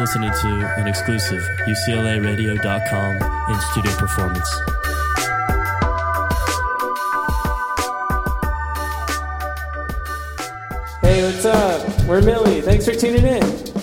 listening to an exclusive UCLARadio.com in studio performance. Hey, what's up? We're Millie. Thanks for tuning in.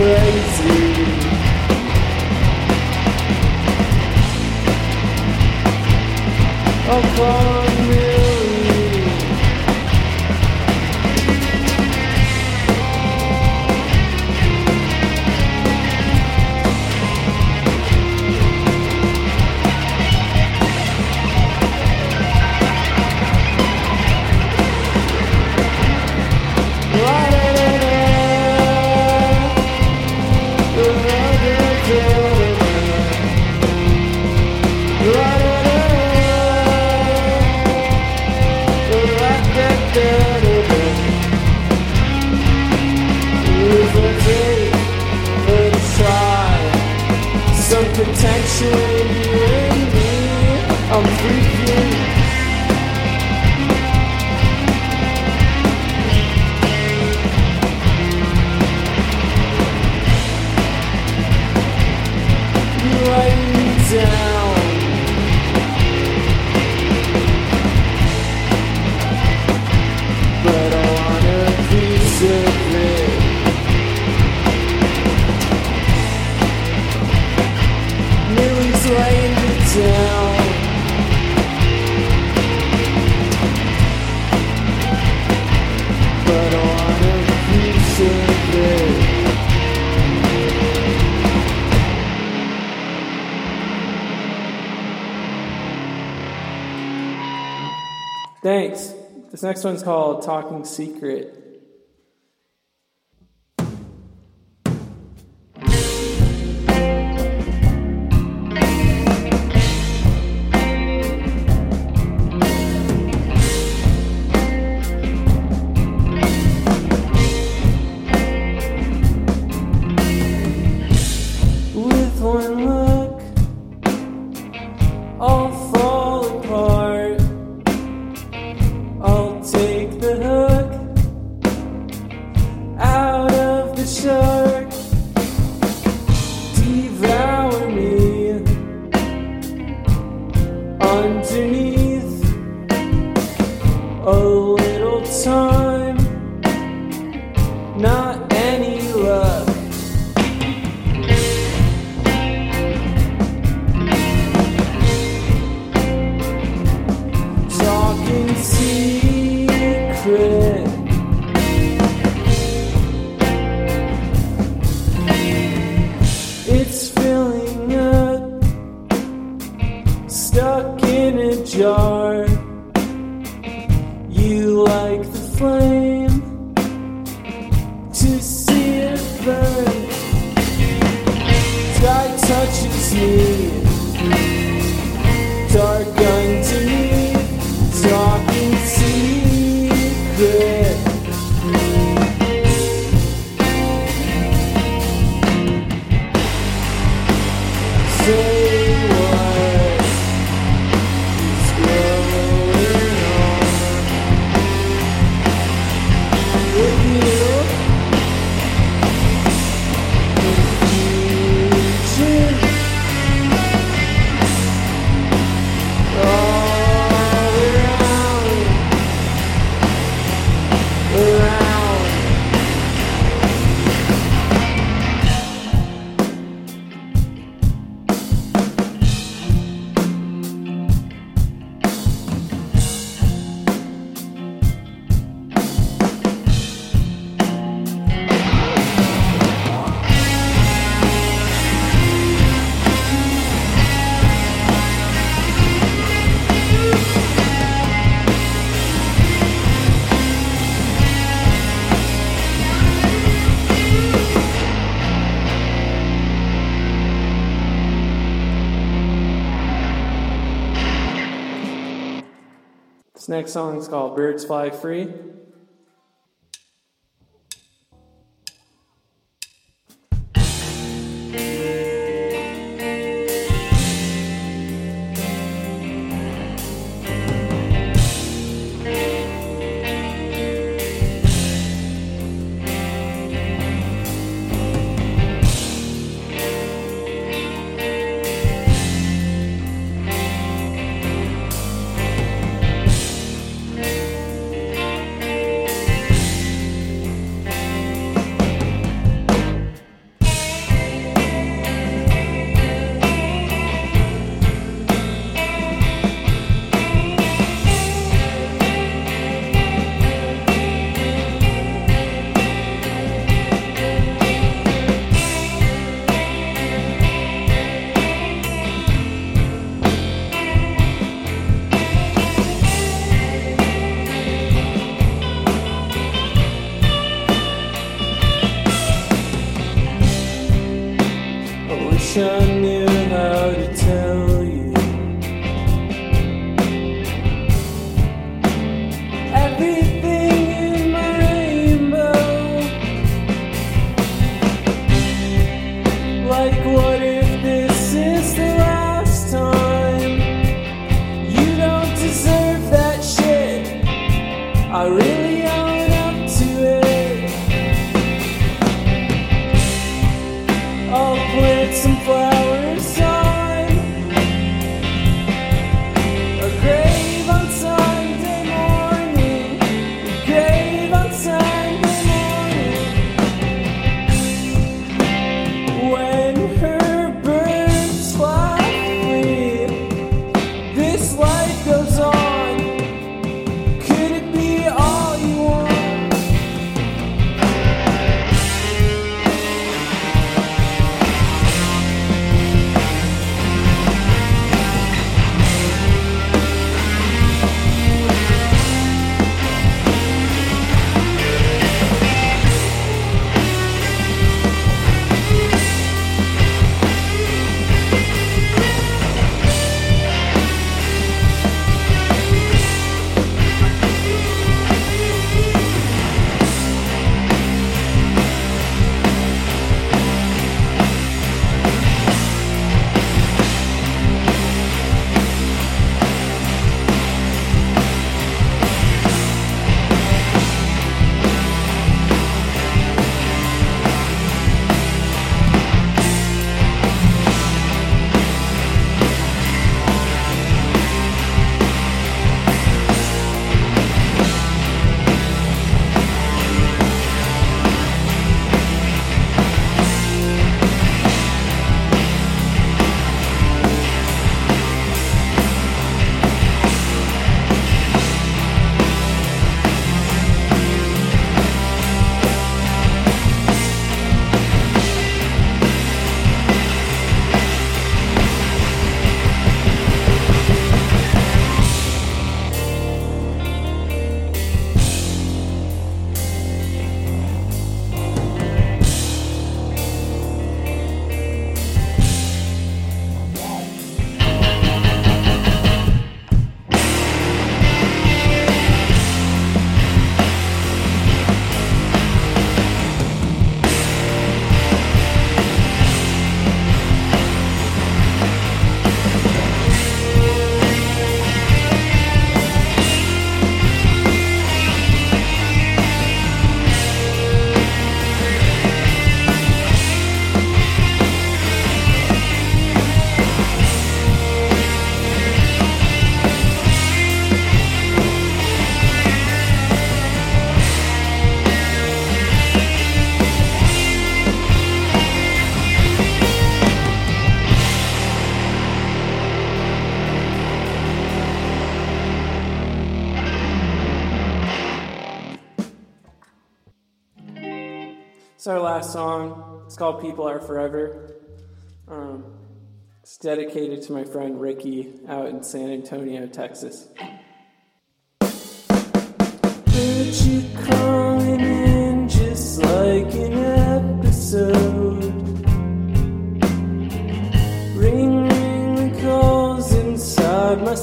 crazy. Oh, boy. Thanks. This next one's called Talking Secret. Next song is called Birds Fly Free. It's our last song. It's called People Are Forever. Um, it's dedicated to my friend Ricky out in San Antonio, Texas. Heard you calling in just like an episode. Ring, ring the calls inside my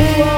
Whoa.